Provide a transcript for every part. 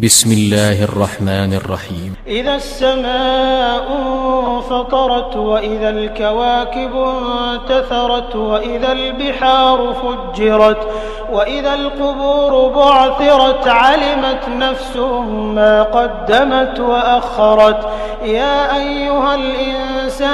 بسم الله الرحمن الرحيم. إذا السماء انفطرت وإذا الكواكب انتثرت وإذا البحار فجرت وإذا القبور بعثرت علمت نفس ما قدمت وأخرت. يا أيها الإنسان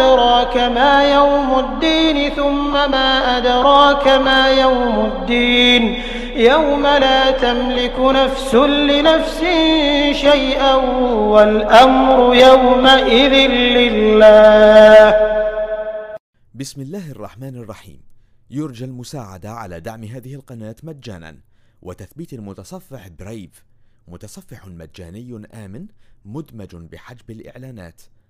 أدراك ما يوم الدين ثم ما أدراك ما يوم الدين. يوم لا تملك نفس لنفس شيئا والأمر يومئذ لله. بسم الله الرحمن الرحيم. يرجى المساعدة على دعم هذه القناة مجانا. وتثبيت المتصفح برايف متصفح مجاني آمن مدمج بحجب الإعلانات.